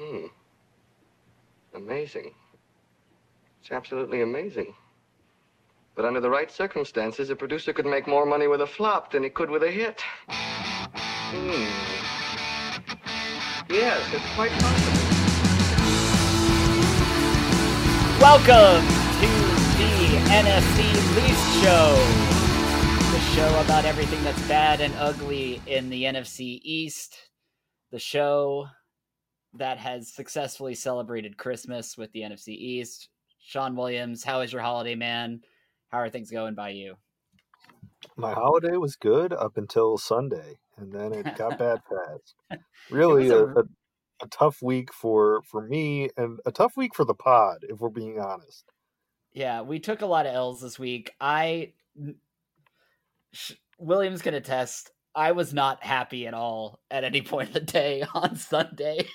Hmm. Amazing. It's absolutely amazing. But under the right circumstances, a producer could make more money with a flop than he could with a hit. Hmm. Yes, it's quite possible. Welcome to the NFC Least Show, the show about everything that's bad and ugly in the NFC East, the show that has successfully celebrated Christmas with the NFC East. Sean Williams, how is your holiday, man? How are things going by you? My holiday was good up until Sunday, and then it got bad fast. Really, a, a, a tough week for for me, and a tough week for the pod, if we're being honest. Yeah, we took a lot of L's this week. I Williams can attest. I was not happy at all at any point of the day on Sunday.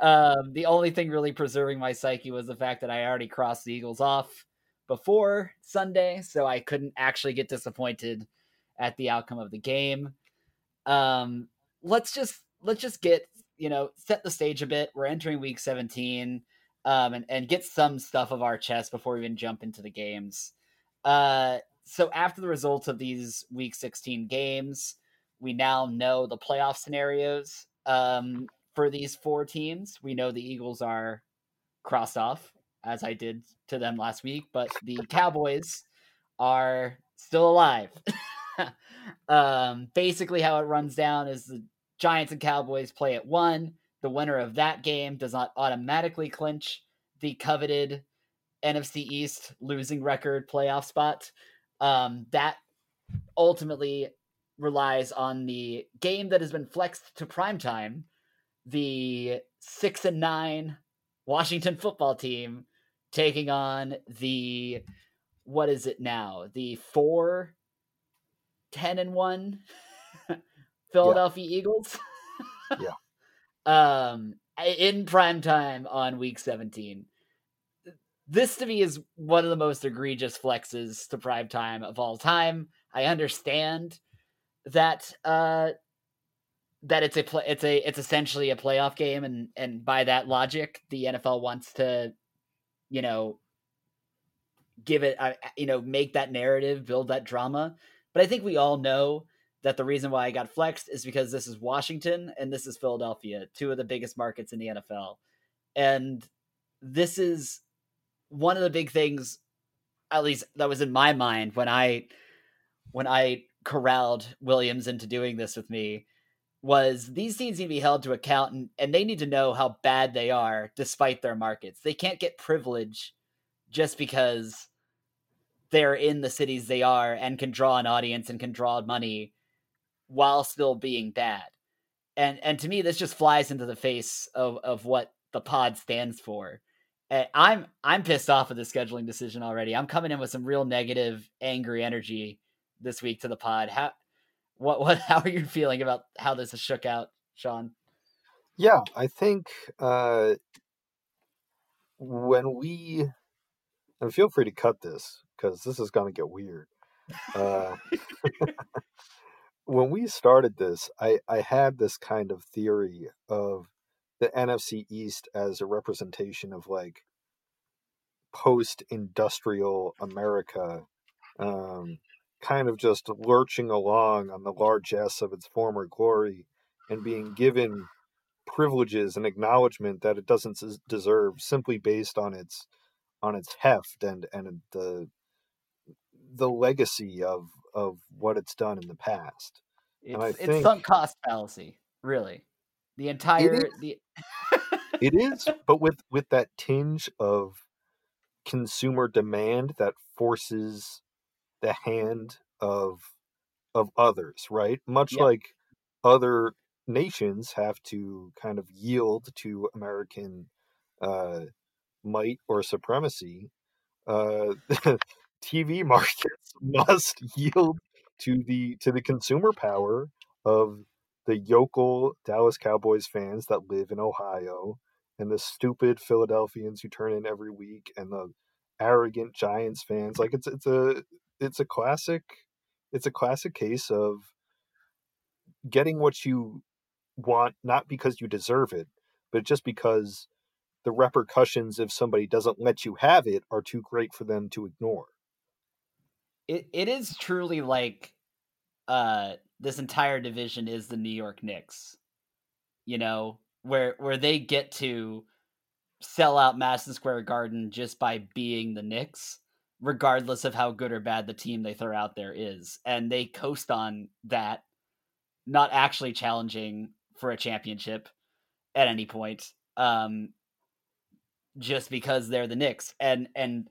Um, the only thing really preserving my psyche was the fact that I already crossed the Eagles off before Sunday, so I couldn't actually get disappointed at the outcome of the game. Um, let's just let's just get you know set the stage a bit. We're entering week 17, um, and and get some stuff of our chest before we even jump into the games. Uh, so after the results of these week 16 games, we now know the playoff scenarios. Um, for these four teams. We know the Eagles are crossed off, as I did to them last week, but the Cowboys are still alive. um, basically, how it runs down is the Giants and Cowboys play at one. The winner of that game does not automatically clinch the coveted NFC East losing record playoff spot. Um, that ultimately relies on the game that has been flexed to prime time the six and nine Washington football team taking on the what is it now? The four ten and one Philadelphia yeah. Eagles. yeah. Um in prime time on week 17. This to me is one of the most egregious flexes to prime time of all time. I understand that uh that it's a play, it's a it's essentially a playoff game, and and by that logic, the NFL wants to, you know, give it, uh, you know, make that narrative, build that drama. But I think we all know that the reason why I got flexed is because this is Washington and this is Philadelphia, two of the biggest markets in the NFL, and this is one of the big things, at least that was in my mind when I when I corralled Williams into doing this with me was these teams need to be held to account and, and they need to know how bad they are despite their markets. They can't get privilege just because they're in the cities they are and can draw an audience and can draw money while still being bad. And and to me this just flies into the face of, of what the pod stands for. And I'm I'm pissed off of the scheduling decision already. I'm coming in with some real negative, angry energy this week to the pod. How what what how are you feeling about how this has shook out, Sean? Yeah, I think uh, when we and feel free to cut this because this is going to get weird. Uh, when we started this, I I had this kind of theory of the NFC East as a representation of like post-industrial America um, kind of just lurching along on the largesse of its former glory and being given privileges and acknowledgement that it doesn't deserve simply based on its on its heft and and the the legacy of of what it's done in the past. It's, and I it's think, sunk cost fallacy, really. The entire it is, the it is, but with with that tinge of consumer demand that forces the hand of of others, right? Much yep. like other nations have to kind of yield to American uh, might or supremacy, uh, TV markets must yield to the to the consumer power of the yokel Dallas Cowboys fans that live in Ohio and the stupid Philadelphians who turn in every week and the arrogant Giants fans. Like it's it's a it's a classic it's a classic case of getting what you want not because you deserve it but just because the repercussions if somebody doesn't let you have it are too great for them to ignore. It it is truly like uh this entire division is the New York Knicks. You know, where where they get to sell out Madison Square Garden just by being the Knicks, regardless of how good or bad the team they throw out there is. And they coast on that, not actually challenging for a championship at any point. Um, just because they're the Knicks. And and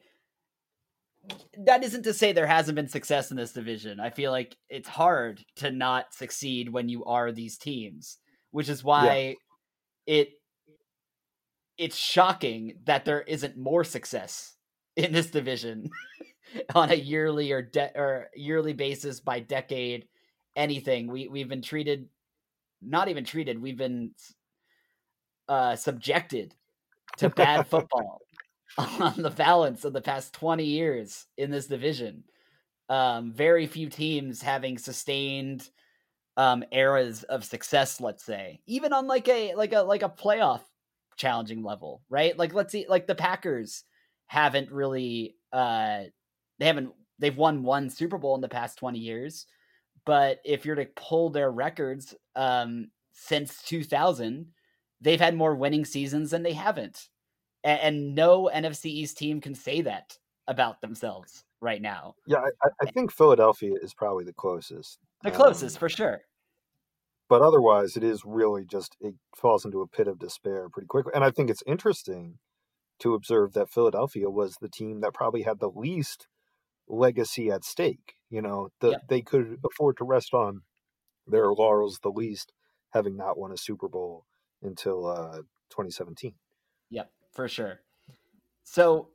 that isn't to say there hasn't been success in this division. I feel like it's hard to not succeed when you are these teams, which is why yeah. it it's shocking that there isn't more success in this division on a yearly or de- or yearly basis by decade anything. We we've been treated not even treated, we've been uh subjected to bad football on the balance of the past 20 years in this division. Um, very few teams having sustained um, eras of success, let's say, even on like a like a like a playoff challenging level, right? Like let's see, like the Packers haven't really uh they haven't they've won one Super Bowl in the past 20 years, but if you're to pull their records um since 2000, they've had more winning seasons than they haven't and, and no NFC East team can say that about themselves right now. Yeah, I, I think Philadelphia is probably the closest. The closest um, for sure. But otherwise, it is really just it falls into a pit of despair pretty quickly. And I think it's interesting to observe that Philadelphia was the team that probably had the least legacy at stake. You know, the, yep. they could afford to rest on their laurels the least, having not won a Super Bowl until uh, 2017. Yep for sure. So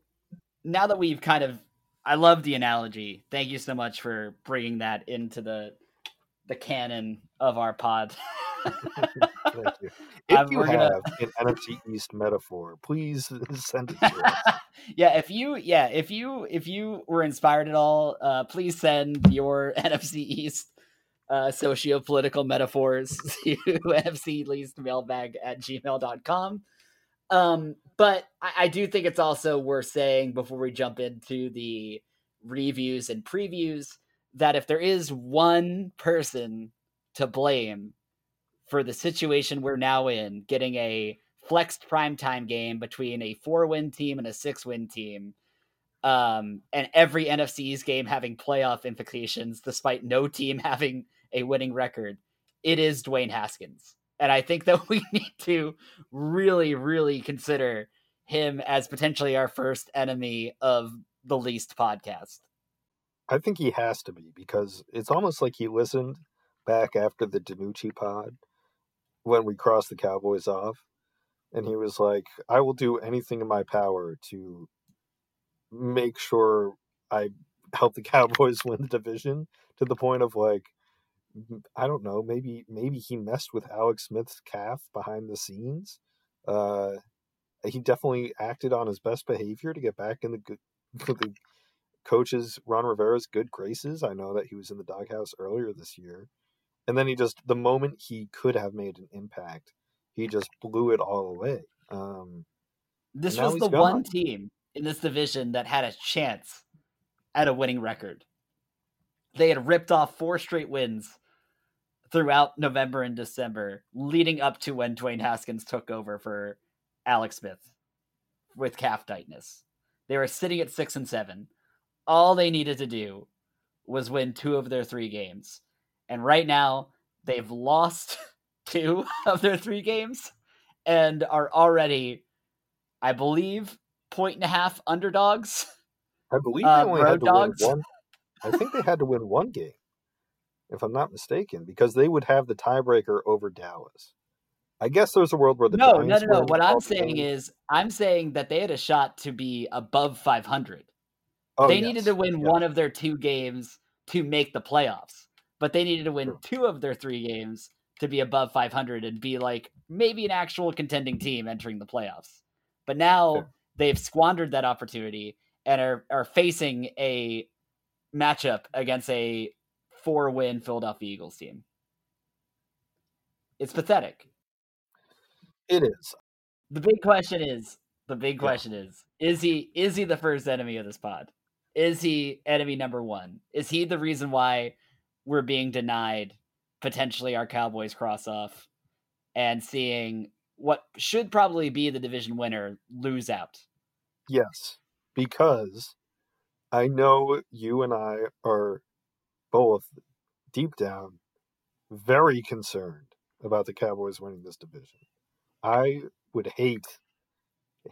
now that we've kind of, I love the analogy. Thank you so much for bringing that into the the canon of our pod. Thank you. If um, you have gonna... an NFC East metaphor, please send it to us. yeah, if you yeah, if you if you were inspired at all, uh, please send your NFC East uh, socio-political metaphors to NFC East mailbag at gmail.com. Um, but I, I do think it's also worth saying before we jump into the reviews and previews that if there is one person to blame for the situation we're now in, getting a flexed primetime game between a four win team and a six win team, um, and every NFC's game having playoff implications despite no team having a winning record, it is Dwayne Haskins. And I think that we need to really, really consider him as potentially our first enemy of the least podcast. I think he has to be because it's almost like he listened back after the DiNucci pod when we crossed the Cowboys off. And he was like, I will do anything in my power to make sure I help the Cowboys win the division to the point of like, I don't know, maybe maybe he messed with Alex Smith's calf behind the scenes. Uh, he definitely acted on his best behavior to get back in the good, the Ron Rivera's good graces. I know that he was in the doghouse earlier this year, and then he just the moment he could have made an impact, he just blew it all away. Um, this was the gone. one team in this division that had a chance at a winning record. They had ripped off four straight wins throughout November and December, leading up to when Dwayne Haskins took over for Alex Smith with calf tightness. They were sitting at six and seven. All they needed to do was win two of their three games. And right now, they've lost two of their three games and are already, I believe, point and a half underdogs. I believe they uh, only had to dogs. win one. I think they had to win one game if I'm not mistaken, because they would have the tiebreaker over Dallas. I guess there's a world where the no, Giants no, no, no. What I'm saying game. is, I'm saying that they had a shot to be above 500. Oh, they yes. needed to win yes. one of their two games to make the playoffs, but they needed to win two of their three games to be above 500 and be like maybe an actual contending team entering the playoffs. But now they've squandered that opportunity and are are facing a matchup against a four win Philadelphia Eagles team. It's pathetic. It is. the big question is the big question yeah. is is he is he the first enemy of this pod? Is he enemy number one? Is he the reason why we're being denied potentially our Cowboys cross off and seeing what should probably be the division winner lose out? Yes, because I know you and I are both deep down very concerned about the Cowboys winning this division. I would hate,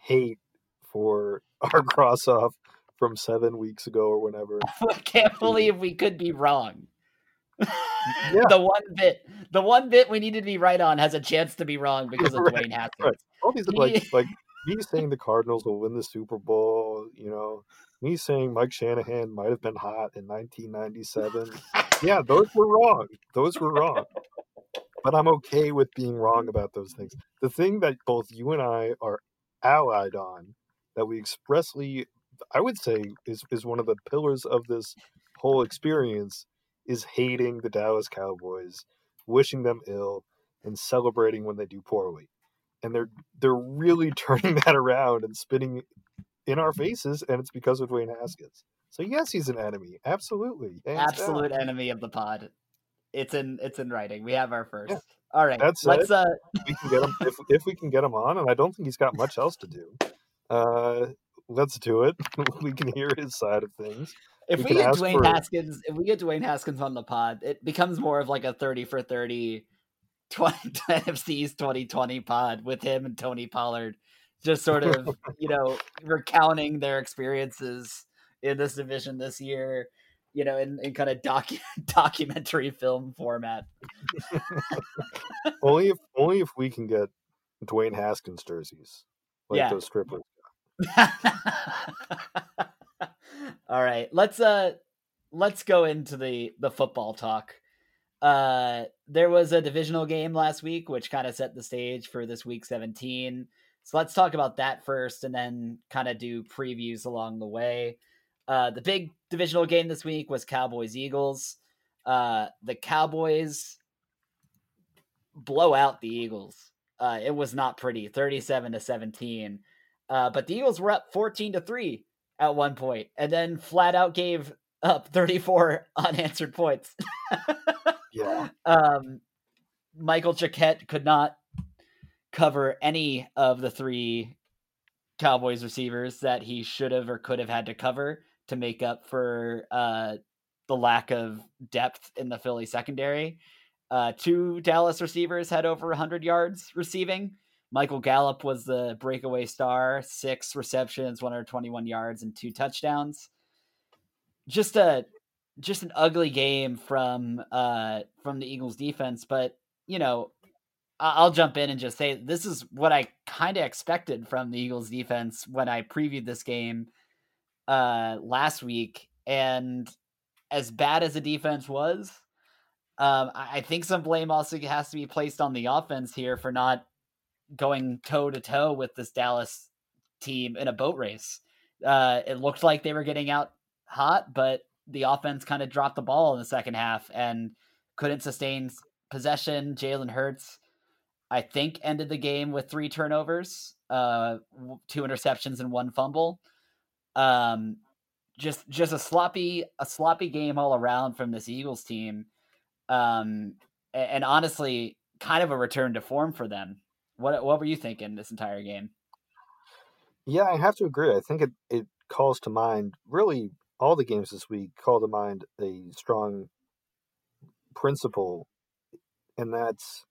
hate for our cross off from seven weeks ago or whenever. I can't believe we could be wrong. Yeah. the one bit, the one bit we needed to be right on has a chance to be wrong because of right, Dwayne Haskins. Right. All these like like me saying the Cardinals will win the Super Bowl, you know, me saying Mike Shanahan might have been hot in 1997. yeah, those were wrong. Those were wrong. But I'm okay with being wrong about those things. The thing that both you and I are allied on, that we expressly, I would say, is is one of the pillars of this whole experience, is hating the Dallas Cowboys, wishing them ill, and celebrating when they do poorly. And they're they're really turning that around and spinning in our faces, and it's because of Dwayne Haskins. So yes, he's an enemy. Absolutely. Absolute down. enemy of the pod. It's in it's in writing. We have our first. Yeah. All right. That's let's it. uh we can get him if if we can get him on, and I don't think he's got much else to do. Uh let's do it. we can hear his side of things. If we, get Dwayne for... Haskins, if we get Dwayne Haskins on the pod, it becomes more of like a 30 for 30 20, NFC's 2020 pod with him and Tony Pollard just sort of, you know, recounting their experiences in this division this year, you know, in, in kind of docu- documentary film format. only if only if we can get Dwayne Haskins jerseys, like yeah. those strippers. All right, let's uh let's go into the the football talk. Uh there was a divisional game last week which kind of set the stage for this week 17. So let's talk about that first and then kind of do previews along the way. Uh, the big divisional game this week was Cowboys Eagles. Uh, the Cowboys blow out the Eagles. Uh, it was not pretty, 37 to 17. Uh, but the Eagles were up 14 to 3 at one point and then flat out gave up 34 unanswered points. yeah. Um, Michael Jacquet could not cover any of the three Cowboys receivers that he should have or could have had to cover to make up for uh, the lack of depth in the Philly secondary. Uh, two Dallas receivers had over 100 yards receiving. Michael Gallup was the breakaway star, six receptions, 121 yards, and two touchdowns. Just a just an ugly game from uh from the Eagles defense, but you know, I'll jump in and just say this is what I kind of expected from the Eagles defense when I previewed this game uh, last week. And as bad as the defense was, um, I think some blame also has to be placed on the offense here for not going toe to toe with this Dallas team in a boat race. Uh, it looked like they were getting out hot, but the offense kind of dropped the ball in the second half and couldn't sustain possession. Jalen Hurts I think ended the game with three turnovers, uh, two interceptions and one fumble. Um, just just a sloppy a sloppy game all around from this Eagles team. Um, and, and honestly, kind of a return to form for them. What what were you thinking this entire game? Yeah, I have to agree. I think it, it calls to mind really all the games this week call to mind a strong principle, and that's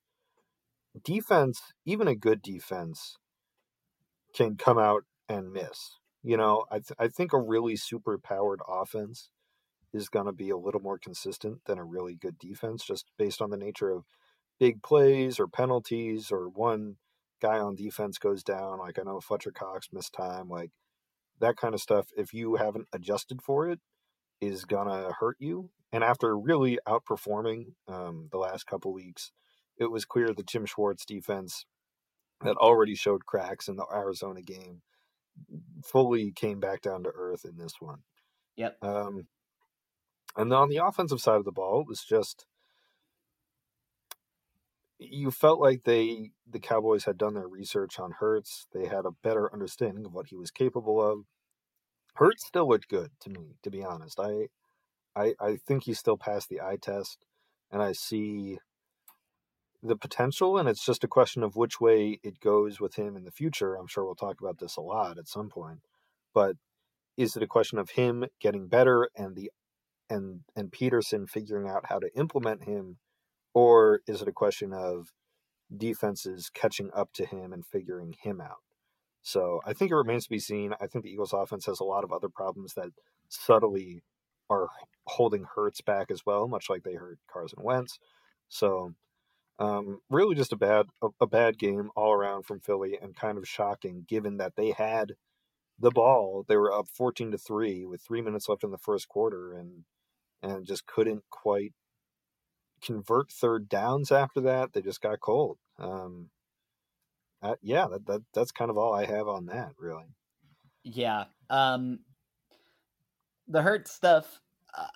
defense, even a good defense, can come out and miss. You know, I th- I think a really super powered offense is going to be a little more consistent than a really good defense, just based on the nature of big plays or penalties or one guy on defense goes down. Like I know Fletcher Cox missed time, like that kind of stuff. If you haven't adjusted for it, is gonna hurt you. And after really outperforming um, the last couple weeks, it was clear the Jim Schwartz defense that already showed cracks in the Arizona game fully came back down to earth in this one. Yep. Um, and on the offensive side of the ball, it was just you felt like they the Cowboys had done their research on Hurts. They had a better understanding of what he was capable of. Hurts still looked good to me, to be honest. I, I, I think he still passed the eye test, and I see the potential. And it's just a question of which way it goes with him in the future. I'm sure we'll talk about this a lot at some point, but is it a question of him getting better and the and and Pederson figuring out how to implement him, or is it a question of defenses catching up to him and figuring him out? So I think it remains to be seen. I think the Eagles offense has a lot of other problems that subtly are holding Hurts back as well, much like they hurt Carson Wentz. So um, really just a bad a, a bad game all around from Philly and kind of shocking given that they had the ball. They were up 14 to 3 with 3 minutes left in the first quarter and and just couldn't quite convert third downs after that. They just got cold. Um, uh, yeah, that, that that's kind of all I have on that, really. Yeah. Um, the hurt stuff.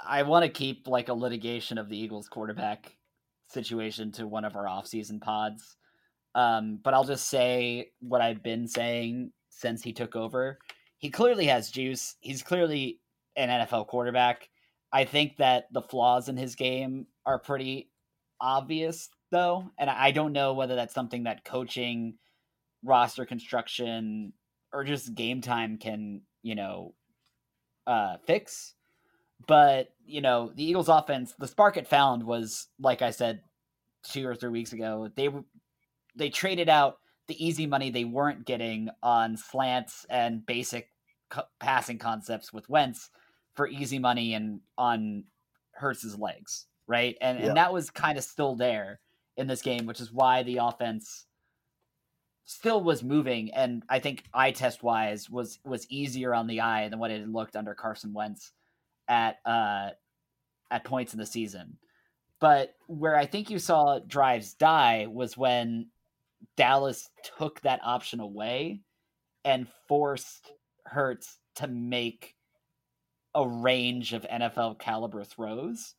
I want to keep like a litigation of the Eagles quarterback situation to one of our off-season pods. Um, but I'll just say what I've been saying since he took over. He clearly has juice. He's clearly an NFL quarterback. I think that the flaws in his game are pretty obvious, though, and I don't know whether that's something that coaching, roster construction, or just game time can you know uh, fix. But you know, the Eagles' offense, the spark it found was, like I said, two or three weeks ago. They they traded out the easy money they weren't getting on slants and basic co- passing concepts with Wentz for easy money and on Hurts's legs, right? And yeah. and that was kind of still there in this game, which is why the offense still was moving and I think eye test wise was was easier on the eye than what it had looked under Carson Wentz at uh at points in the season. But where I think you saw drives die was when Dallas took that option away and forced Hurts to make a range of NFL caliber throws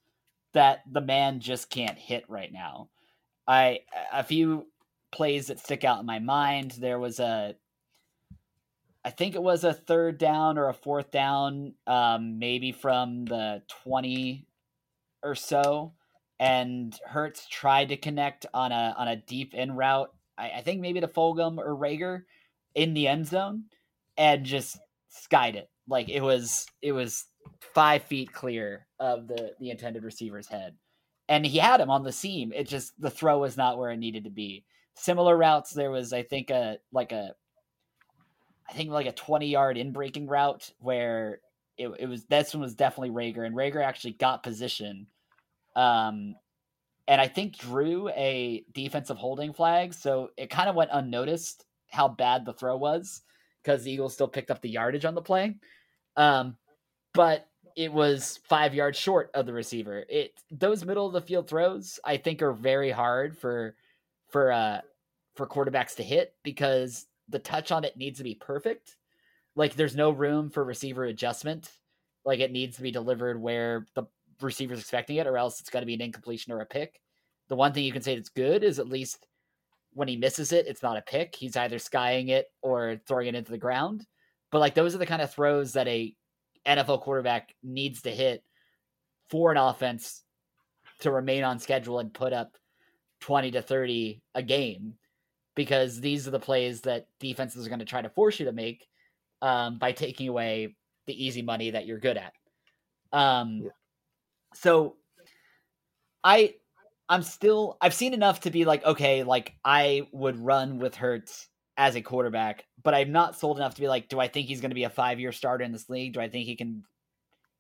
that the man just can't hit right now. I a few plays that stick out in my mind. There was a I think it was a third down or a fourth down, um, maybe from the 20 or so. And Hurts tried to connect on a on a deep in route. I, I think maybe to Fulgham or Reagor in the end zone and just skied it. Like it was it was five feet clear of the the intended receiver's head, and he had him on the seam. It just the throw was not where it needed to be. Similar routes, there was I think a like a I think like a twenty yard in breaking route where it, it was this one was definitely Reagor, and Reagor actually got position. Um, and I think drew a defensive holding flag, so it kind of went unnoticed how bad the throw was because the Eagles still picked up the yardage on the play. Um, but it was five yards short of the receiver. It those middle of the field throws I think are very hard for for uh for quarterbacks to hit because the touch on it needs to be perfect. Like there's no room for receiver adjustment. Like it needs to be delivered where the receiver's expecting it, or else it's going to be an incompletion or a pick. The one thing you can say that's good is at least when he misses it, it's not a pick. He's either skying it or throwing it into the ground. But like those are the kind of throws that a NFL quarterback needs to hit for an offense to remain on schedule and put up 20 to 30 a game because these are the plays that defenses are going to try to force you to make um, by taking away the easy money that you're good at. Um, yeah. So I I'm still I've seen enough to be like okay, like I would run with Hurts as a quarterback, but I'm not sold enough to be like, do I think he's going to be a five year starter in this league? Do I think he can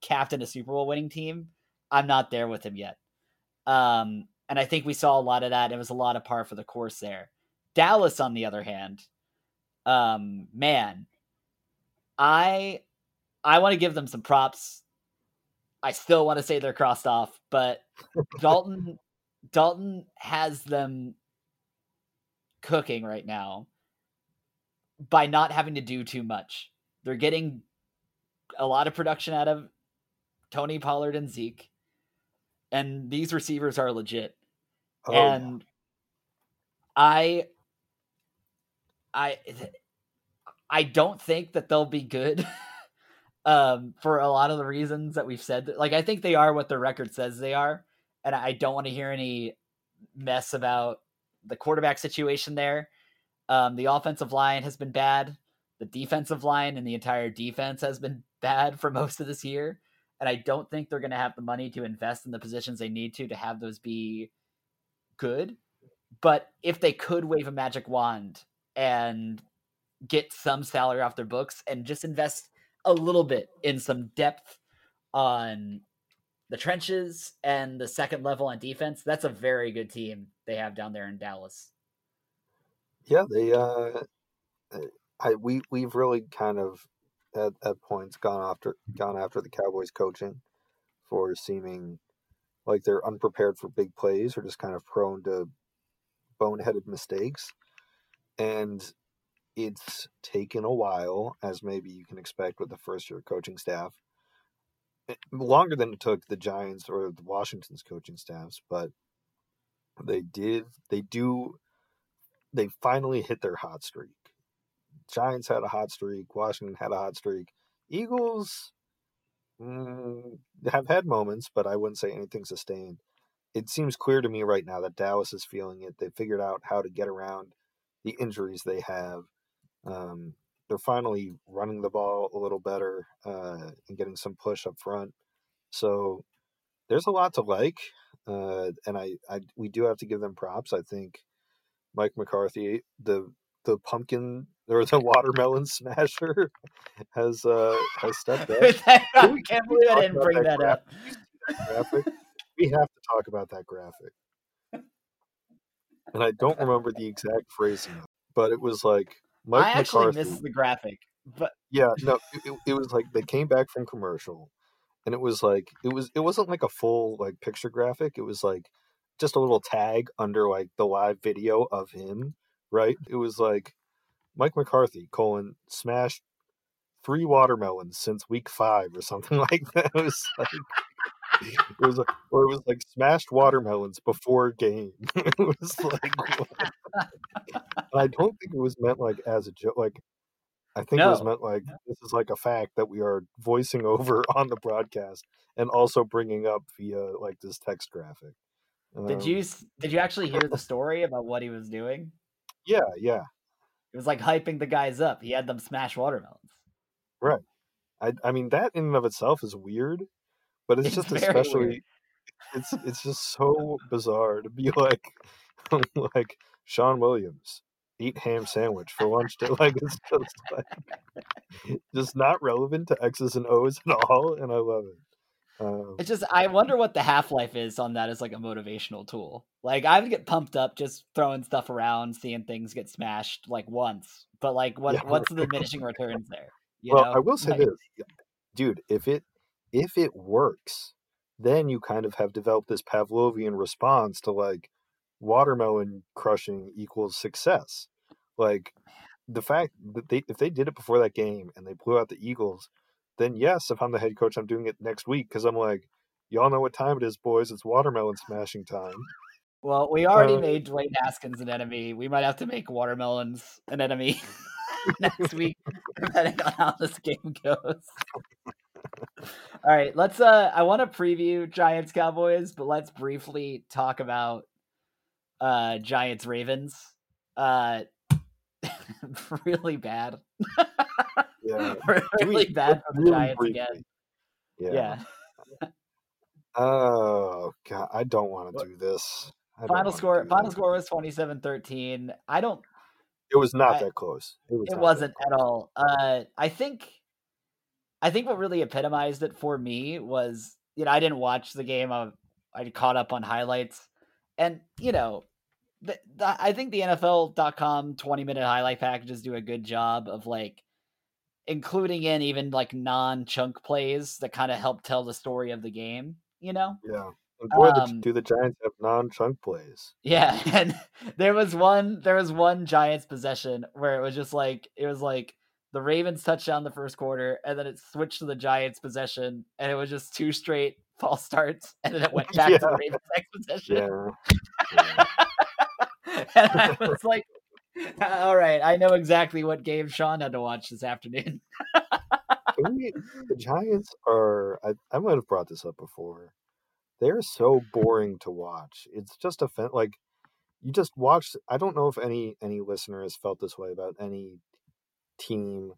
captain a Super Bowl winning team? I'm not there with him yet. Um, and I think we saw a lot of that. It was a lot of par for the course there. Dallas, on the other hand, um, man, I I want to give them some props. I still want to say they're crossed off, but Dalton Dalton has them cooking right now by not having to do too much. They're getting a lot of production out of Tony Pollard and Zeke, and these receivers are legit. Oh. And I I I don't think that they'll be good. um, for a lot of the reasons that we've said. Like I think they are what the record says they are, and I don't want to hear any mess about the quarterback situation there. Um, the offensive line has been bad. The defensive line and the entire defense has been bad for most of this year. And I don't think they're going to have the money to invest in the positions they need to to have those be good. But if they could wave a magic wand and get some salary off their books and just invest a little bit in some depth on the trenches and the second level on defense, that's a very good team they have down there in Dallas. Yeah, they uh I we we've really kind of at, at points gone after gone after the Cowboys coaching for seeming like they're unprepared for big plays or just kind of prone to boneheaded mistakes. And it's taken a while, as maybe you can expect with the first year coaching staff. Eh, longer than it took the Giants or the Washington's coaching staffs, but they did they do they finally hit their hot streak. Giants had a hot streak, Washington had a hot streak. Eagles mm, have had moments, but I wouldn't say anything sustained. It seems clear to me right now that Dallas is feeling it. They figured out how to get around the injuries they have. Um, they're finally running the ball a little better uh, and getting some push up front. So there's a lot to like, uh, and I, I we do have to give them props. I think Mike McCarthy, the the pumpkin or the watermelon smasher, has uh, has stepped up. I can't believe I didn't bring that, that up. graphic. We have to talk about that graphic. And I don't remember the exact phrasing, but it was like Mike I actually McCarthy, missed the graphic, but yeah, no, it, it was like they came back from commercial, and it was like it was it wasn't like a full like picture graphic. It was like just a little tag under like the live video of him, right? It was like Mike McCarthy colon smashed three watermelons since week five or something like that. It was like it was like, or it was like smashed watermelons before game. it was like I don't think it was meant like as a joke. Like I think no. it was meant like this is like a fact that we are voicing over on the broadcast and also bringing up via like this text graphic. Um, did you did you actually hear the story about what he was doing? Yeah, yeah. It was like hyping the guys up. He had them smash watermelons. Right. I I mean that in and of itself is weird, but it's, it's just especially weird. it's it's just so bizarre to be like like Sean Williams eat ham sandwich for lunch day. Like it's just like just not relevant to X's and O's at all, and I love it. Um, it's just I wonder what the half life is on that as like a motivational tool. Like I would get pumped up just throwing stuff around, seeing things get smashed like once, but like what yeah. what's the diminishing returns there? You well, know? I will say like, this, dude. If it if it works, then you kind of have developed this Pavlovian response to like watermelon crushing equals success. Like the fact that they if they did it before that game and they blew out the Eagles then yes, if I'm the head coach, I'm doing it next week because I'm like, y'all know what time it is, boys. It's watermelon smashing time. Well, we already uh, made Dwayne Haskins an enemy. We might have to make watermelons an enemy next week, depending on how this game goes. All right, let's. Uh, I want to preview Giants Cowboys, but let's briefly talk about uh Giants Ravens. Uh, really bad. Yeah. really bad for the Giants briefly. again. Yeah. yeah. oh god, I don't want to do this. Final score final score was 27-13. I don't It was not I, that close. It, was wasn't at all. Uh I think I think what really epitomized it for me was, you know, I didn't watch the game. I, I caught up on highlights. And, you know, I think the NFL.com 20 minute highlight packages do a good job of like including in even like non chunk plays that kind of help tell the story of the game, you know? Yeah. And boy, um, do the Giants have non chunk plays. Yeah, and there was one there was one Giants possession where it was just like it was like the Ravens touchdown the first quarter, and then it switched to the Giants possession, and it was just two straight false starts, and then it went back yeah. to the Ravens next possession. Yeah. yeah. and I was like, All right, I know exactly what game Sean had to watch this afternoon. the Giants are. I, I might have brought this up before. They're so boring to watch. It's just a like you just watch. I don't know if any any listener has felt this way about any team.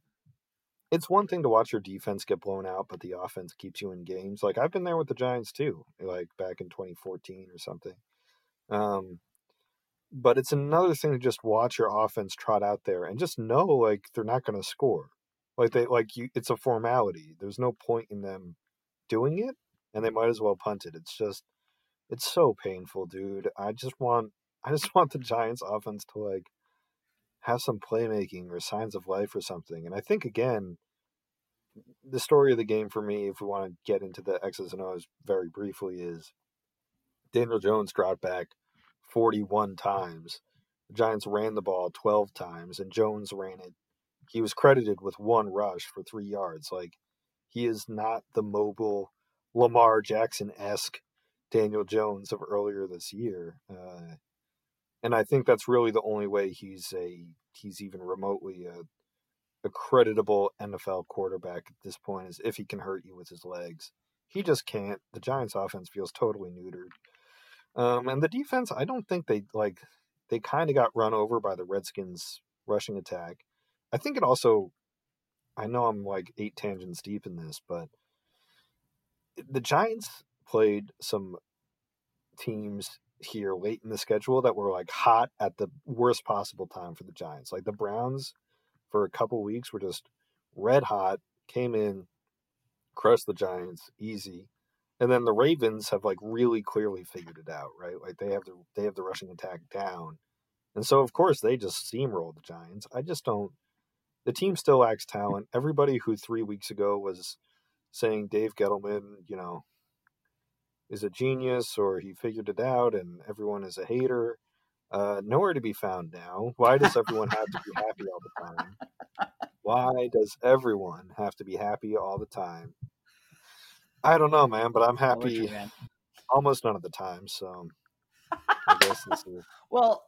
It's one thing to watch your defense get blown out, but the offense keeps you in games. Like I've been there with the Giants too, like back in 2014 or something. Um, but it's another thing to just watch your offense trot out there and just know like they're not going to score. Like they like you, it's a formality. There's no point in them doing it, and they might as well punt it. It's just, it's so painful, dude. I just want, I just want the Giants' offense to like have some playmaking or signs of life or something. And I think again, the story of the game for me, if we want to get into the X's and O's very briefly, is Daniel Jones dropped back 41 times. The Giants ran the ball 12 times, and Jones ran it. He was credited with one rush for three yards. Like, he is not the mobile Lamar Jackson esque Daniel Jones of earlier this year. Uh, and I think that's really the only way he's a he's even remotely a, a creditable NFL quarterback at this point is if he can hurt you with his legs. He just can't. The Giants' offense feels totally neutered. Um, and the defense, I don't think they like they kind of got run over by the Redskins rushing attack. I think it also I know I'm like eight tangents deep in this, but the Giants played some teams here late in the schedule that were like hot at the worst possible time for the Giants. Like the Browns for a couple weeks were just red hot, came in, crushed the Giants easy and then the Ravens have like really clearly figured it out, right? Like they have the they have the rushing attack down, and so of course they just steamroll the Giants. I just don't. The team still lacks talent. Everybody who three weeks ago was saying Dave Gettleman, you know, is a genius or he figured it out, and everyone is a hater. Uh, nowhere to be found now. Why does everyone have to be happy all the time? Why does everyone have to be happy all the time? I don't know, man, but I'm happy you, almost none of the time. So I guess this is... well,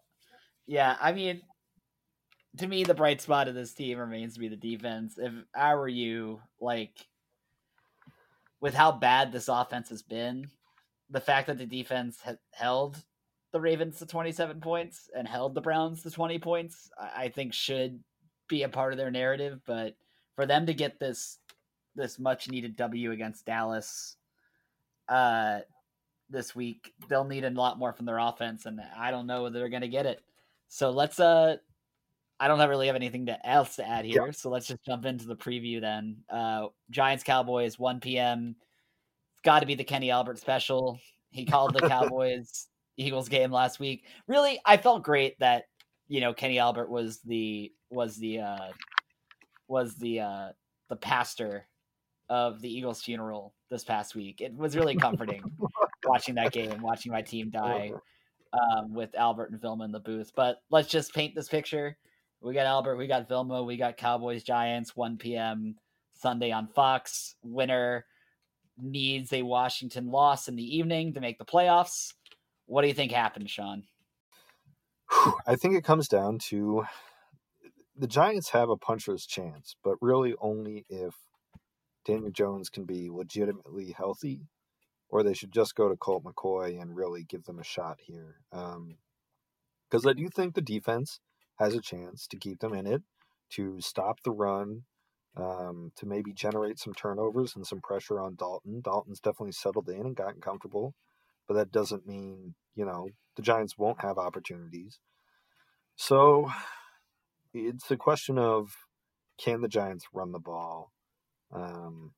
yeah. I mean, to me, the bright spot of this team remains to be the defense. If I were you, like, with how bad this offense has been, the fact that the defense held the Ravens to 27 points and held the Browns to 20 points, I think should be a part of their narrative. But for them to get this this much needed W against Dallas uh, this week. They'll need a lot more from their offense, and I don't know whether they're going to get it. So let's. Uh, I don't have really have anything to, else to add here, yeah. so let's just jump into the preview then. Uh, Giants Cowboys 1 p.m. It's got to be the Kenny Albert special. He called the Cowboys Eagles game last week. Really, I felt great that you know Kenny Albert was the was the uh, was the uh, the pastor of the Eagles funeral this past week. It was really comforting watching that game, watching my team die um, with Albert and Vilma in the booth. But let's just paint this picture. We got Albert, we got Vilma, we got Cowboys Giants 1 p.m. Sunday on Fox. Winner needs a Washington loss in the evening to make the playoffs. What do you think happened, Sean? I think it comes down to the Giants have a puncher's chance, but really only if Daniel Jones can be legitimately healthy, or they should just go to Colt McCoy and really give them a shot here. Because um, I do think the defense has a chance to keep them in it, to stop the run, um, to maybe generate some turnovers and some pressure on Dalton. Dalton's definitely settled in and gotten comfortable, but that doesn't mean, you know, the Giants won't have opportunities. So it's a question of can the Giants run the ball? Um,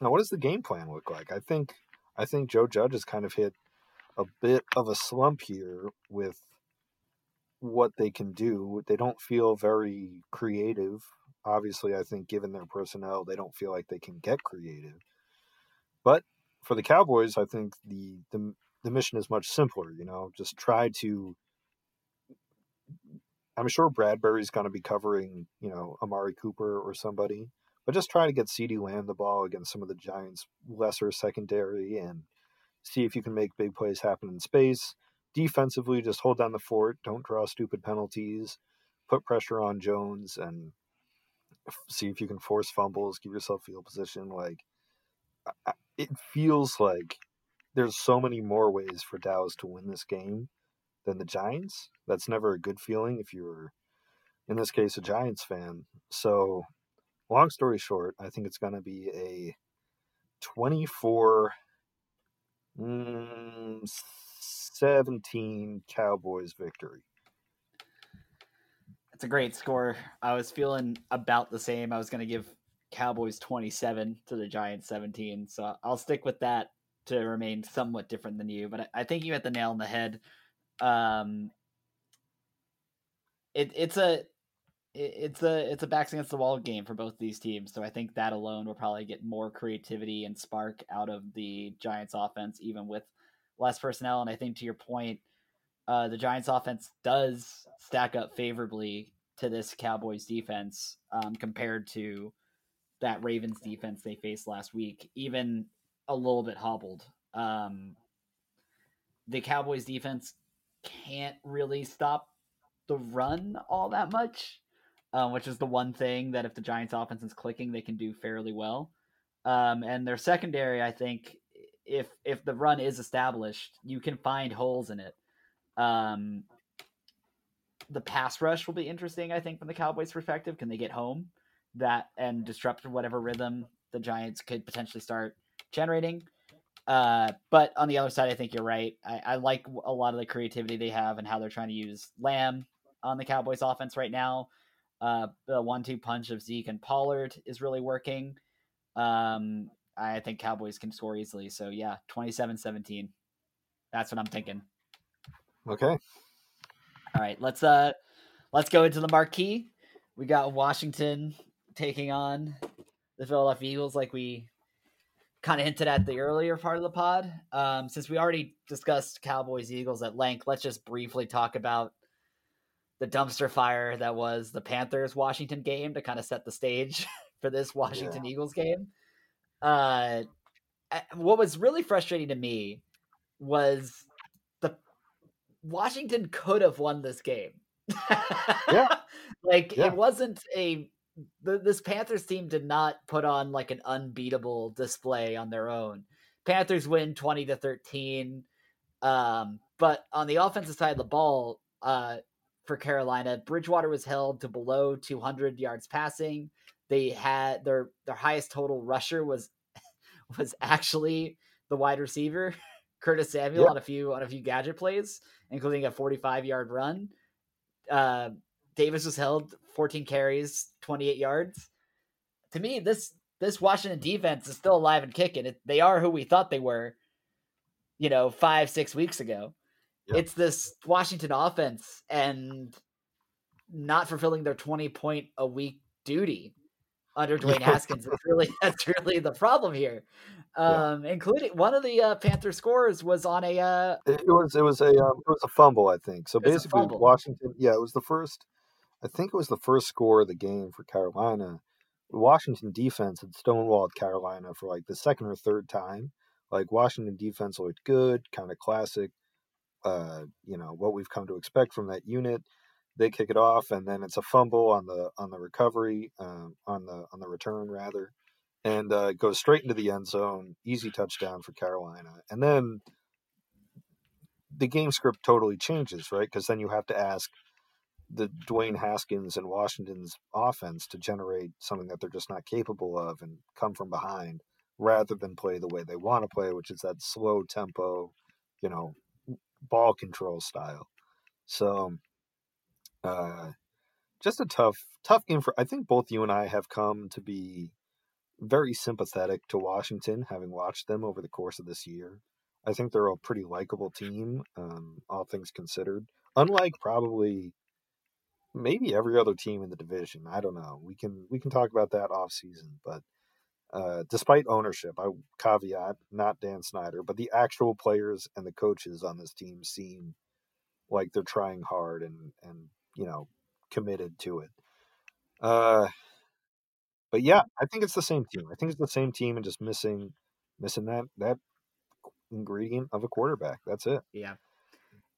now, what does the game plan look like? I think I think Joe Judge has kind of hit a bit of a slump here with what they can do. They don't feel very creative. Obviously, I think given their personnel, they don't feel like they can get creative. But for the Cowboys, I think the the, the mission is much simpler. You know, just try to. I'm sure Bradberry's going to be covering, you know, Amari Cooper or somebody but just try to get CeeDee Lamb the ball against some of the Giants' lesser secondary and see if you can make big plays happen in space. defensively, just hold down the fort, don't draw stupid penalties, put pressure on Jones, and see if you can force fumbles, give yourself field position. Like it feels like there's so many more ways for Dallas to win this game than the Giants. That's never a good feeling if you're, in this case, a Giants fan. So, long story short, I think it's going to be a 24 mm, 17 Cowboys victory. It's a great score. I was feeling about the same. I was going to give Cowboys 27 to the Giants 17. So I'll stick with that to remain somewhat different than you. But I think you hit the nail on the head. Um, it, it's a it's a it's a backs against the wall game for both these teams. So I think that alone will probably get more creativity and spark out of the Giants offense, even with less personnel. And I think to your point, uh, the Giants offense does stack up favorably to this Cowboys defense um, compared to that Ravens defense they faced last week, even a little bit hobbled. Um, the Cowboys defense can't really stop the run all that much, um, which is the one thing that if the Giants offense is clicking, they can do fairly well. Um, and their secondary, I think, if if the run is established, you can find holes in it. Um, the pass rush will be interesting, I think, from the Cowboys' perspective. Can they get home? that and disrupt whatever rhythm the Giants could potentially start generating. Uh, but on the other side, I think you're right. I, I, like a lot of the creativity they have and how they're trying to use Lamb on the Cowboys offense right now. Uh, the one-two punch of Zeke and Pollard is really working. Um, I think Cowboys can score easily. So yeah, 27-17. That's what I'm thinking. Okay. All right, let's uh let's go into the marquee. We got Washington taking on the Philadelphia Eagles, like we kind of hinted at the earlier part of the pod. Um, since we already discussed Cowboys Eagles at length, let's just briefly talk about the dumpster fire that was the Panthers Washington game to kind of set the stage for this Washington yeah. Eagles game. Uh, what was really frustrating to me was the Washington could have won this game. yeah. like yeah. it wasn't a the, this Panthers team did not put on like an unbeatable display on their own. Panthers win 20 to 13. Um, but on the offensive side of the ball, uh, for Carolina, Bridgewater was held to below 200 yards passing. They had their their highest total rusher was was actually the wide receiver Curtis Samuel yep. on a few on a few gadget plays, including a 45 yard run. Uh, Davis was held 14 carries, 28 yards. To me, this this Washington defense is still alive and kicking. It, they are who we thought they were, you know, five six weeks ago. Yep. It's this Washington offense and not fulfilling their 20 point a week duty under Dwayne Haskins. It's really that's really the problem here. Um, yeah. including one of the uh, Panther scores was on a. Uh, it was it was a um, it was a fumble, I think. So basically, Washington. Yeah, it was the first I think it was the first score of the game for Carolina. Washington defense had stonewalled Carolina for like the second or third time. Like Washington defense looked good, kind of classic. Uh, you know what we've come to expect from that unit. They kick it off, and then it's a fumble on the on the recovery, um, on the on the return rather, and uh, goes straight into the end zone. Easy touchdown for Carolina, and then the game script totally changes, right? Because then you have to ask, the Dwayne Haskins and Washington's offense to generate something that they're just not capable of and come from behind rather than play the way they want to play, which is that slow tempo, you know, ball control style. So, uh, just a tough, tough game for. I think both you and I have come to be very sympathetic to Washington, having watched them over the course of this year. I think they're a pretty likable team, um, all things considered. Unlike probably maybe every other team in the division. I don't know. We can we can talk about that off season, but uh, despite ownership, I caveat not Dan Snyder, but the actual players and the coaches on this team seem like they're trying hard and and you know committed to it. Uh, but yeah, I think it's the same team. I think it's the same team and just missing missing that that ingredient of a quarterback. That's it. Yeah.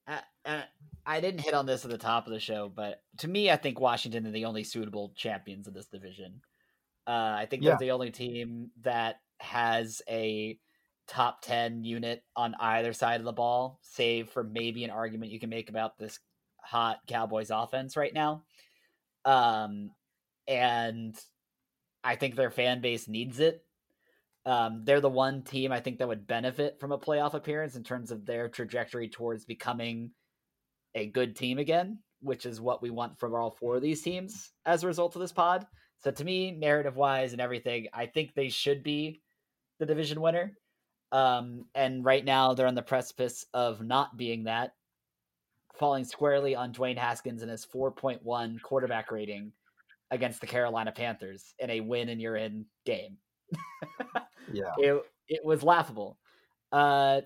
uh, uh, I didn't hit on this at the top of the show, but to me, I think Washington are the only suitable champions of this division. Uh, I think Yeah. they're the only team that has a top 10 unit on either side of the ball, save for maybe an argument you can make about this hot Cowboys offense right now. Um, and I think their fan base needs it. Um, they're the one team I think that would benefit from a playoff appearance in terms of their trajectory towards becoming a good team again, which is what we want from all four of these teams as a result of this pod. So to me, narrative wise and everything, I think they should be the division winner. Um, and right now they're on the precipice of not being that, falling squarely on Dwayne Haskins and his 4.1 quarterback rating against the Carolina Panthers in a win and you're in game. Yeah. It it was laughable. Uh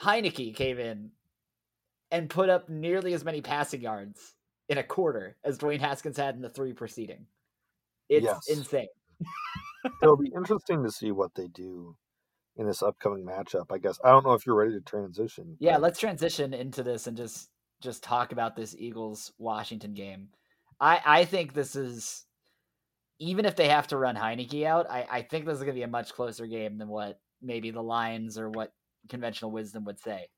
Heinicke came in and put up nearly as many passing yards in a quarter as Dwayne Haskins had in the three preceding. It's Yes. insane. It'll be interesting to see what they do in this upcoming matchup. I guess I don't know if you're ready to transition. Yeah, but- let's transition into this and just just talk about this Eagles Washington game. I I think this is even if they have to run Heinicke out, I, I think this is gonna be a much closer game than what maybe the Lions or what conventional wisdom would say.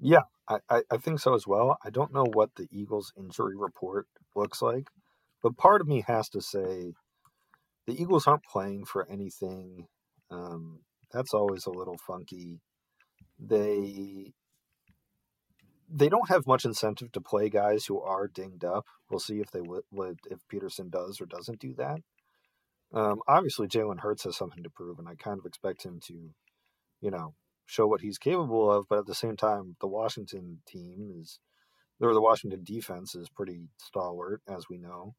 Yeah, I, I think so as well. I don't know what the Eagles injury report looks like, but part of me has to say the Eagles aren't playing for anything. Um, that's always a little funky. They they don't have much incentive to play guys who are dinged up. We'll see if they would, if Pederson does or doesn't do that. Um, obviously, Jalen Hurts has something to prove, and I kind of expect him to, you know, show what he's capable of. But at the same time, the Washington team is, or the Washington defense is pretty stalwart, as we know.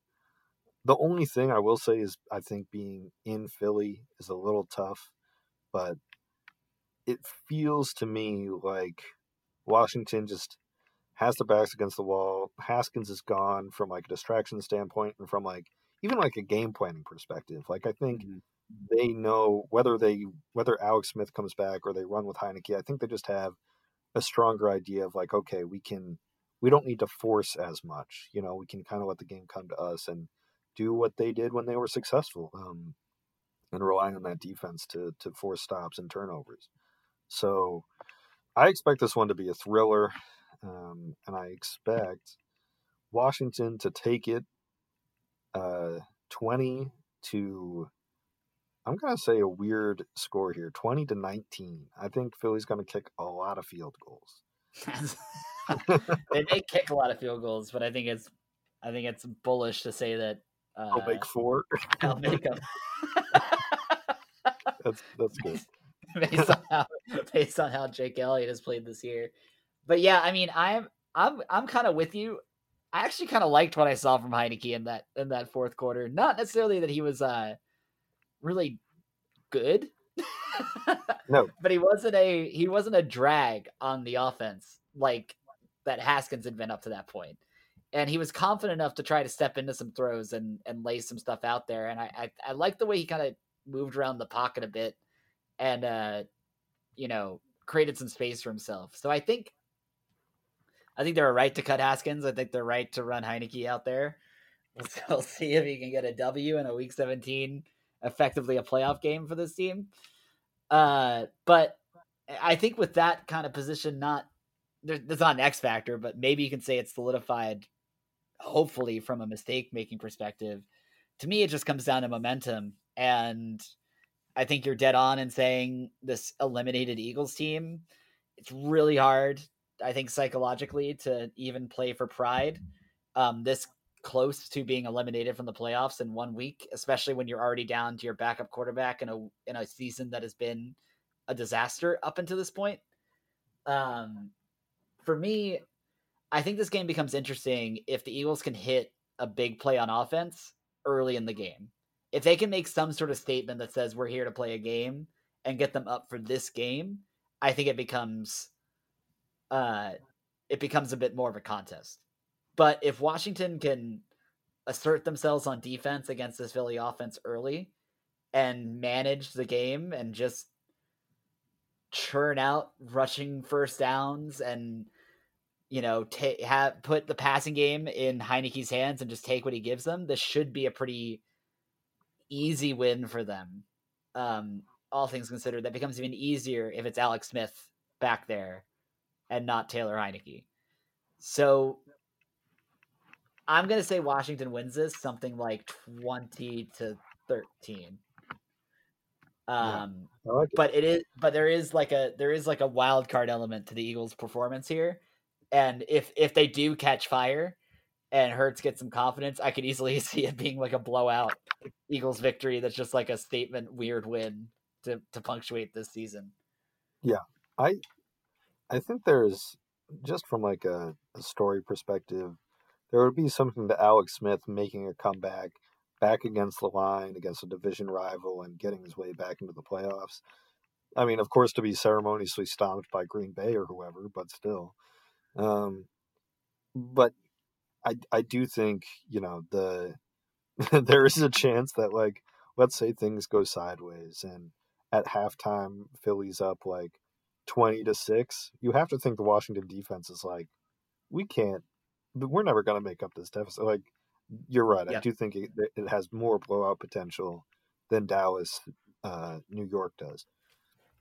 The only thing I will say is I think being in Philly is a little tough, but it feels to me like Washington just has their backs against the wall. Haskins is gone from like a distraction standpoint and from like even like a game planning perspective. Like I think Mhm. they know whether they whether Alex Smith comes back or they run with Heinicke. I think they just have a stronger idea of like, okay, we can we don't need to force as much. You know, we can kind of let the game come to us and do what they did when they were successful. Um, and rely on that defense to to force stops and turnovers. So I expect this one to be a thriller, um, and I expect Washington to take it uh, twenty to. I'm gonna say a weird score here, twenty to nineteen. I think Philly's gonna kick a lot of field goals. they may kick a lot of field goals, but I think it's I think it's bullish to say that uh, I'll make four. they'll make them That's that's good. based on how based on how Jake Elliott has played this year. But yeah, I mean, I'm I'm I'm kind of with you. I actually kind of liked what I saw from Heinicke in that in that fourth quarter. Not necessarily that he was uh really good. No. But he wasn't a he wasn't a drag on the offense like that Haskins had been up to that point. And he was confident enough to try to step into some throws and and lay some stuff out there. And I I, I like the way he kind of moved around the pocket a bit and uh you know created some space for himself. So I think I think they're right to cut Haskins. I think they're right to run Heinicke out there. We'll, we'll see if he can get a W in a Week 17, effectively a playoff game for this team. Uh, but I think with that kind of position, not there, there's not an X factor, but maybe you can say it's solidified. Hopefully, from a mistake making perspective, to me, it just comes down to momentum. And I think you're dead on in saying this eliminated Eagles team. It's really hard, I think, psychologically to even play for pride. Um, this close to being eliminated from the playoffs in one week, especially when you're already down to your backup quarterback in a in a season that has been a disaster up until this point. Um, for me, I think this game becomes interesting if the Eagles can hit a big play on offense early in the game. If they can make some sort of statement that says we're here to play a game and get them up for this game, I think it becomes uh it becomes a bit more of a contest. But if Washington can assert themselves on defense against this Philly offense early and manage the game and just churn out rushing first downs and you know ta- have put the passing game in Heinicke's hands and just take what he gives them, this should be a pretty easy win for them. Um, all things considered, that becomes even easier if it's Alex Smith back there and not Taylor Heinicke. So I'm gonna say Washington wins this something like twenty to thirteen. Um, I like it. but it is but there is like a there is like a wild card element to the Eagles' performance here, and if if they do catch fire and Hurts get some confidence, I could easily see it being like a blowout Eagles victory that's just like a statement weird win to to punctuate this season. Yeah. I I think there's just from like a, a story perspective, there would be something to Alex Smith making a comeback back against the line against a division rival and getting his way back into the playoffs. I mean, of course, to be ceremoniously stomped by Green Bay or whoever, but still. Um, but I I do think you know the there is a chance that like let's say things go sideways and at halftime Philly's up like 20 to 6 you have to think the washington defense is like we can't we're never going to make up this deficit. Like you're right i do think it, it has more blowout potential than dallas uh, new york does.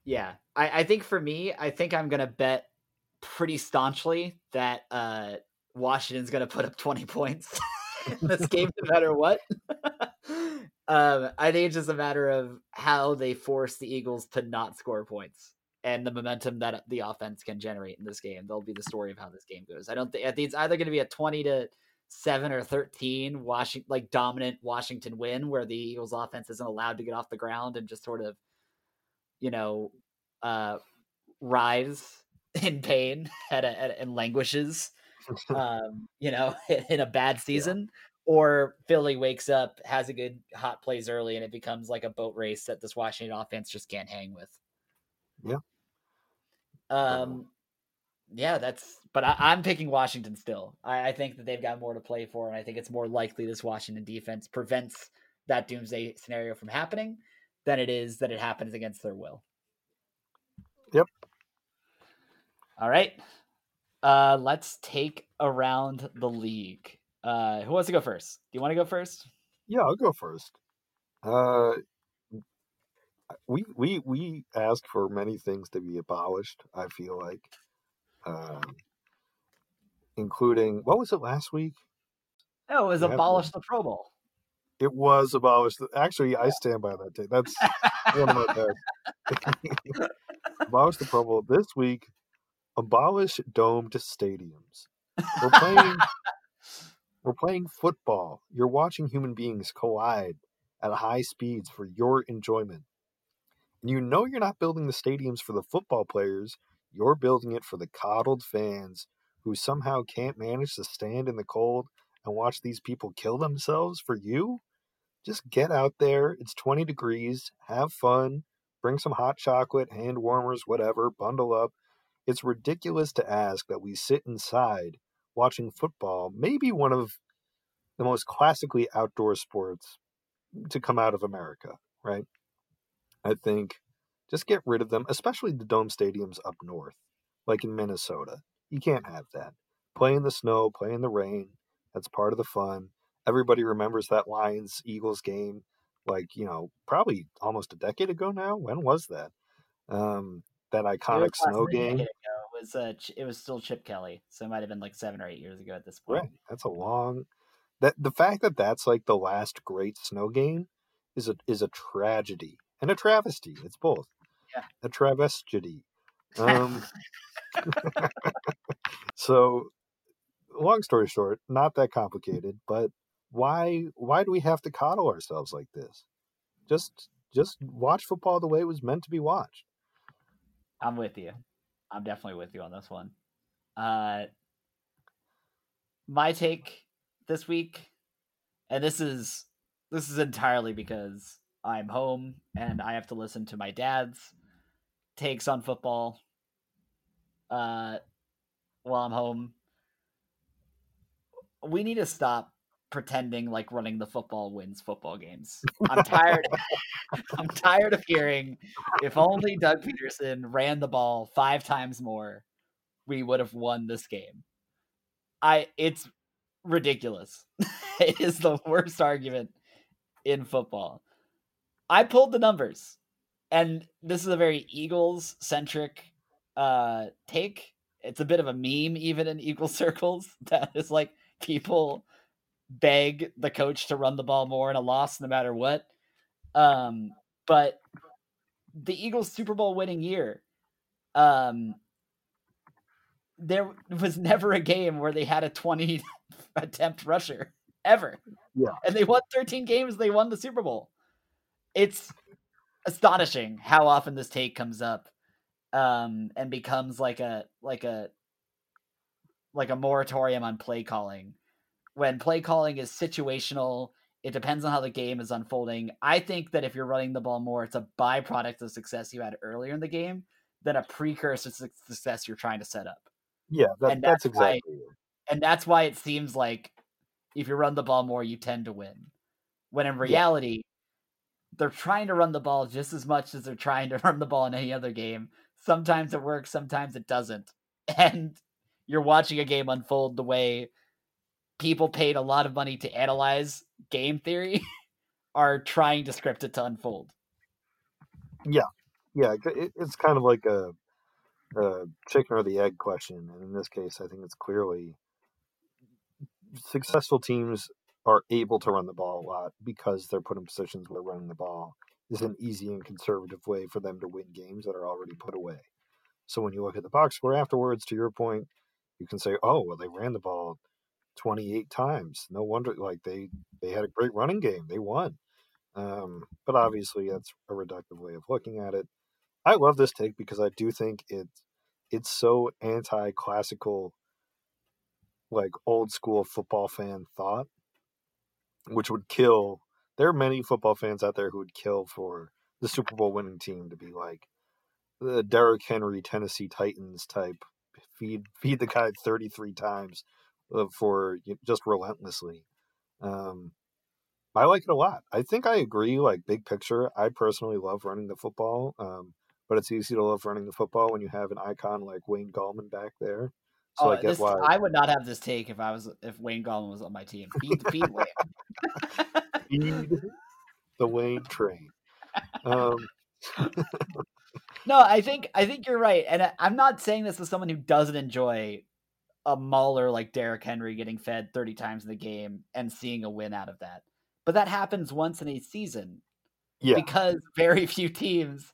Yeah, I, I think for me, I think I'm gonna bet pretty staunchly that uh, Washington's gonna put up 20 points in this game, no matter what. um, I think it's just a matter of how they force the Eagles to not score points and the momentum that the offense can generate in this game. They'll be the story of how this game goes. I don't think I think it's either going to be a 20 to seven or 13 Washington like dominant Washington win where the Eagles offense isn't allowed to get off the ground and just sort of you know, uh, writhes in pain at a, at, and languishes, um, you know, in a bad season. Or Philly wakes up, has a good hot plays early, and it becomes like a boat race that this Washington offense just can't hang with. Yeah. Um, yeah, that's. But I, I'm picking Washington still. I, I think that they've got more to play for, and I think it's more likely this Washington defense prevents that doomsday scenario from happening than it is that it happens against their will. Yep. All right. Uh, let's take around the league. Uh, who wants to go first? Do you want to go first? yeah i'll go first uh we we we ask for many things to be abolished i feel like um including what was it last week Oh, it was Yeah, abolish the Pro Bowl. It was abolished. Actually, I stand by that take. That's one of my best. abolish the Pro Bowl this week. Abolish domed stadiums. We're playing. we're playing football. You're watching human beings collide at high speeds for your enjoyment. And you know you're not building the stadiums for the football players. You're building it for the coddled fans who somehow can't manage to stand in the cold and watch these people kill themselves for you. Just get out there. It's 20 degrees. Have fun. Bring some hot chocolate, hand warmers, whatever. Bundle up. It's ridiculous to ask that we sit inside watching football, maybe one of the most classically outdoor sports to come out of America, right? I think just get rid of them, especially the dome stadiums up north, like in Minnesota. You can't have that. Play in the snow, play in the rain. That's part of the fun. Everybody remembers that Lions Eagles game, like, you know, probably almost a decade ago now. When was that? Um, that iconic snow game. It was uh, it was still Chip Kelly, so it might have been like seven or eight years ago at this point. Right. That's a long that the fact that that's like the last great snow game is a is a tragedy and a travesty. It's both. Yeah. A travesty. Um so long story short, not that complicated, but why why do we have to coddle ourselves like this? Just just watch football the way it was meant to be watched. I'm with you. I'm definitely with you on this one. Uh, my take this week, and this is this is entirely because I'm home and I have to listen to my dad's takes on football. Uh, while I'm home, we need to stop pretending like running the football wins football games. I'm tired. I'm tired of hearing if only Doug Pederson ran the ball five times more, we would have won this game. I it's ridiculous. it is the worst argument in football. I pulled the numbers, and this is a very Eagles centric uh take. It's a bit of a meme even in Eagle circles that is like people beg the coach to run the ball more in a loss no matter what. Um, but the Eagles Super Bowl winning year, um, there was never a game where they had a 20 attempt rusher ever. Yeah. And they won 13 games, they won the Super Bowl. It's astonishing how often this take comes up um and becomes like a like a like a moratorium on play calling when play calling is situational it depends on how the game is unfolding. I think that if you're running the ball more it's a byproduct of success you had earlier in the game than a precursor to success you're trying to set up. Yeah, that, And that's, that's why- exactly it. and that's why it seems like if you run the ball more you tend to win. When in reality they're trying to run the ball just as much as they're trying to run the ball in any other game. Sometimes it works sometimes it doesn't. And you're watching a game unfold the way people paid a lot of money to analyze game theory are trying to script it to unfold Yeah, it, it's kind of like a, a chicken or the egg question, and in this case, I think it's clearly successful teams are able to run the ball a lot because they're put in positions where running the ball is an easy and conservative way for them to win games that are already put away. So when you look at the box score afterwards, to your point, you can say, "Oh, well, they ran the ball 28 times. No wonder, like they they had a great running game. They won." Um, but obviously, that's a reductive way of looking at it. I love this take because I do think it it's so anti-classical, like old school football fan thought, which would kill. There are many football fans out there who would kill for the Super Bowl winning team to be like the Derrick Henry Tennessee Titans type, feed feed the guy thirty three times for just relentlessly. Um, I like it a lot. I think I agree. Like big picture, I personally love running the football. Um, but it's easy to love running the football when you have an icon like Wayne Gallman back there. So oh, I get this, why. I would not have this take if I was if Wayne Gallman was on my team. Feed the feed Wayne. feed the Wayne train. Um, No, I think I think you're right, and I, I'm not saying this as someone who doesn't enjoy a mauler like Derrick Henry getting fed 30 times in the game and seeing a win out of that. But that happens once in a season yeah, because very few teams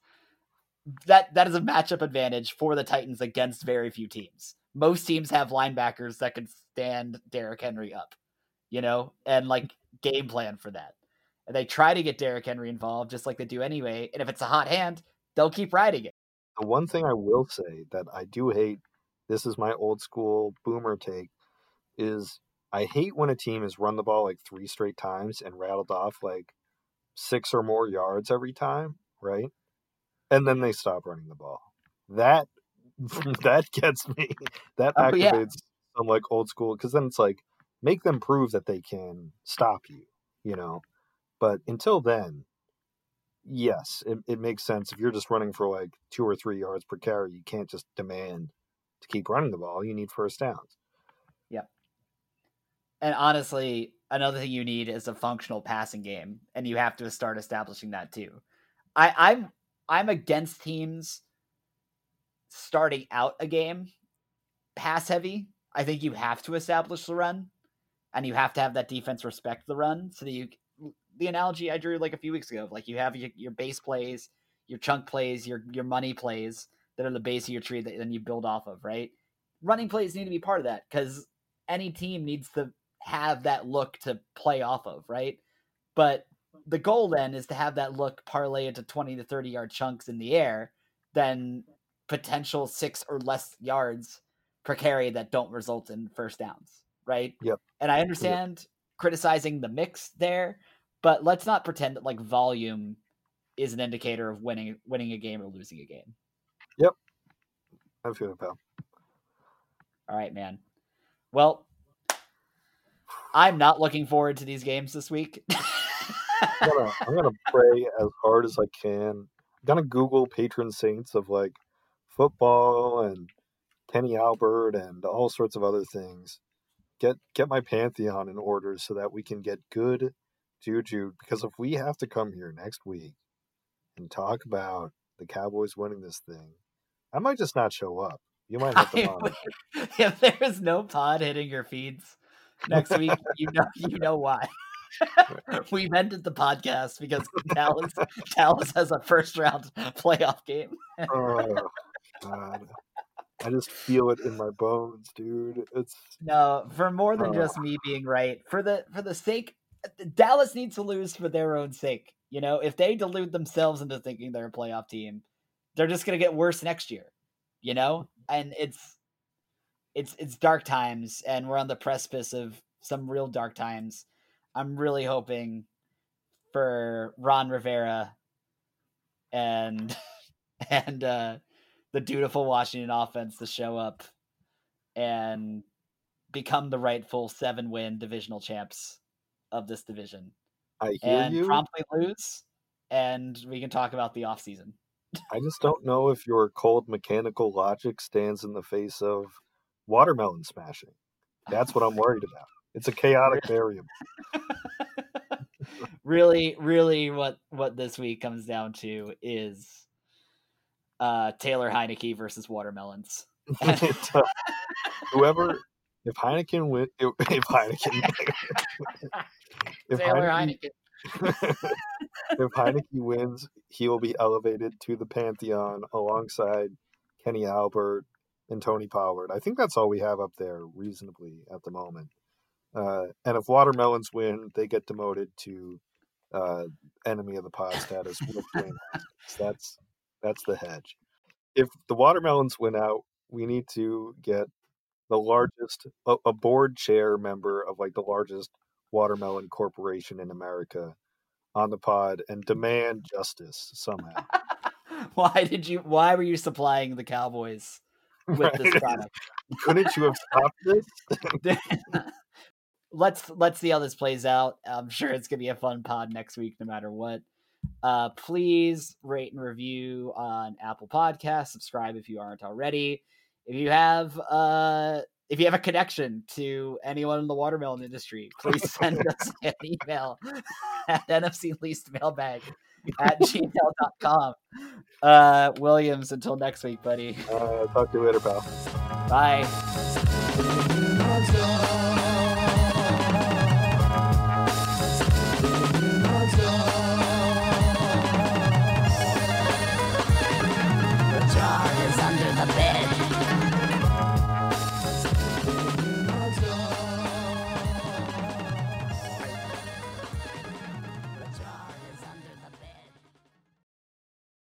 that that is a matchup advantage for the Titans against very few teams. Most teams have linebackers that can stand Derrick Henry up, you know, and mm-hmm. like game plan for that. And they try to get Derrick Henry involved just like they do anyway. And if it's a hot hand, they'll keep riding it. the one thing I will say that I do hate, this is my old school boomer take, is I hate when a team has run the ball like three straight times and rattled off like six or more yards every time, right? And then they stop running the ball. That that gets me. That Oh, yeah. activates some like old school because then it's like make them prove that they can stop you, you know. But until then, yes, it, it makes sense. If you're just running for like two or three yards per carry, you can't just demand to keep running the ball. You need first downs. Yep. And honestly, another thing you need is a functional passing game, and you have to start establishing that too. I, I'm I'm against teams starting out a game pass heavy. I think you have to establish the run, and you have to have that defense respect the run. So that you, the analogy I drew like a few weeks ago, like you have your, your base plays, your chunk plays, your your money plays that are the base of your tree that then you build off of. Right, running plays need to be part of that because any team needs to have that look to play off of, right? But the goal then is to have that look parlay into 20 to 30 yard chunks in the air, then potential six or less yards per carry that don't result in first downs, right? Yep. And I understand criticizing the mix there, but let's not pretend that like volume is an indicator of winning winning a game or losing a game. I feel it, pal. All right, man. Well, I'm not looking forward to these games this week. I'm gonna, I'm gonna pray as hard as I can. I'm gonna Google patron saints of like football and Kenny Albert and all sorts of other things. Get get my pantheon in order so that we can get good juju. Because if we have to come here next week and talk about the Cowboys winning this thing, I might just not show up. You might have to. If there is no pod hitting your feeds next week, you know you know why. We've ended the podcast because Dallas Dallas has a first round playoff game. oh, God. I just feel it in my bones, dude. It's no for more than uh, just me being right. For the for the sake, Dallas needs to lose for their own sake. You know, if they delude themselves into thinking they're a playoff team, they're just gonna get worse next year. You know, and it's it's it's dark times, and we're on the precipice of some real dark times. I'm really hoping for Ron Rivera and and uh the dutiful Washington offense to show up and become the rightful seven win divisional champs of this division. I hear and you. promptly lose, and we can talk about the offseason. I just don't know if your cold mechanical logic stands in the face of watermelon smashing. That's what I'm worried about. It's a chaotic variable. really, really, what what this week comes down to is uh, Taylor Heinicke versus watermelons. Whoever, if Heineken win, if, if Heineken, if Taylor Heineken, Heineken if Heinicke wins, he will be elevated to the pantheon alongside Kenny Albert and Tony Pollard. I think that's all we have up there reasonably at the moment. Uh, and if watermelons win, they get demoted to uh, enemy of the pod status that's that's the hedge. If the watermelons win out, we need to get the largest a, a board chair member of like the largest watermelon corporation in America on the pod and demand justice somehow. why did you why were you supplying the Cowboys with right. this product? Couldn't you have stopped this? let's let's see how this plays out. I'm sure it's gonna be a fun pod next week, no matter what. Uh, please rate and review on Apple Podcasts. Subscribe if you aren't already. If you have uh, if you have a connection to anyone in the watermelon industry, please send us an email at nfcleastmailbag at gmail.com. Uh, Williams, until next week, buddy. Uh, talk to you later, pal. Bye.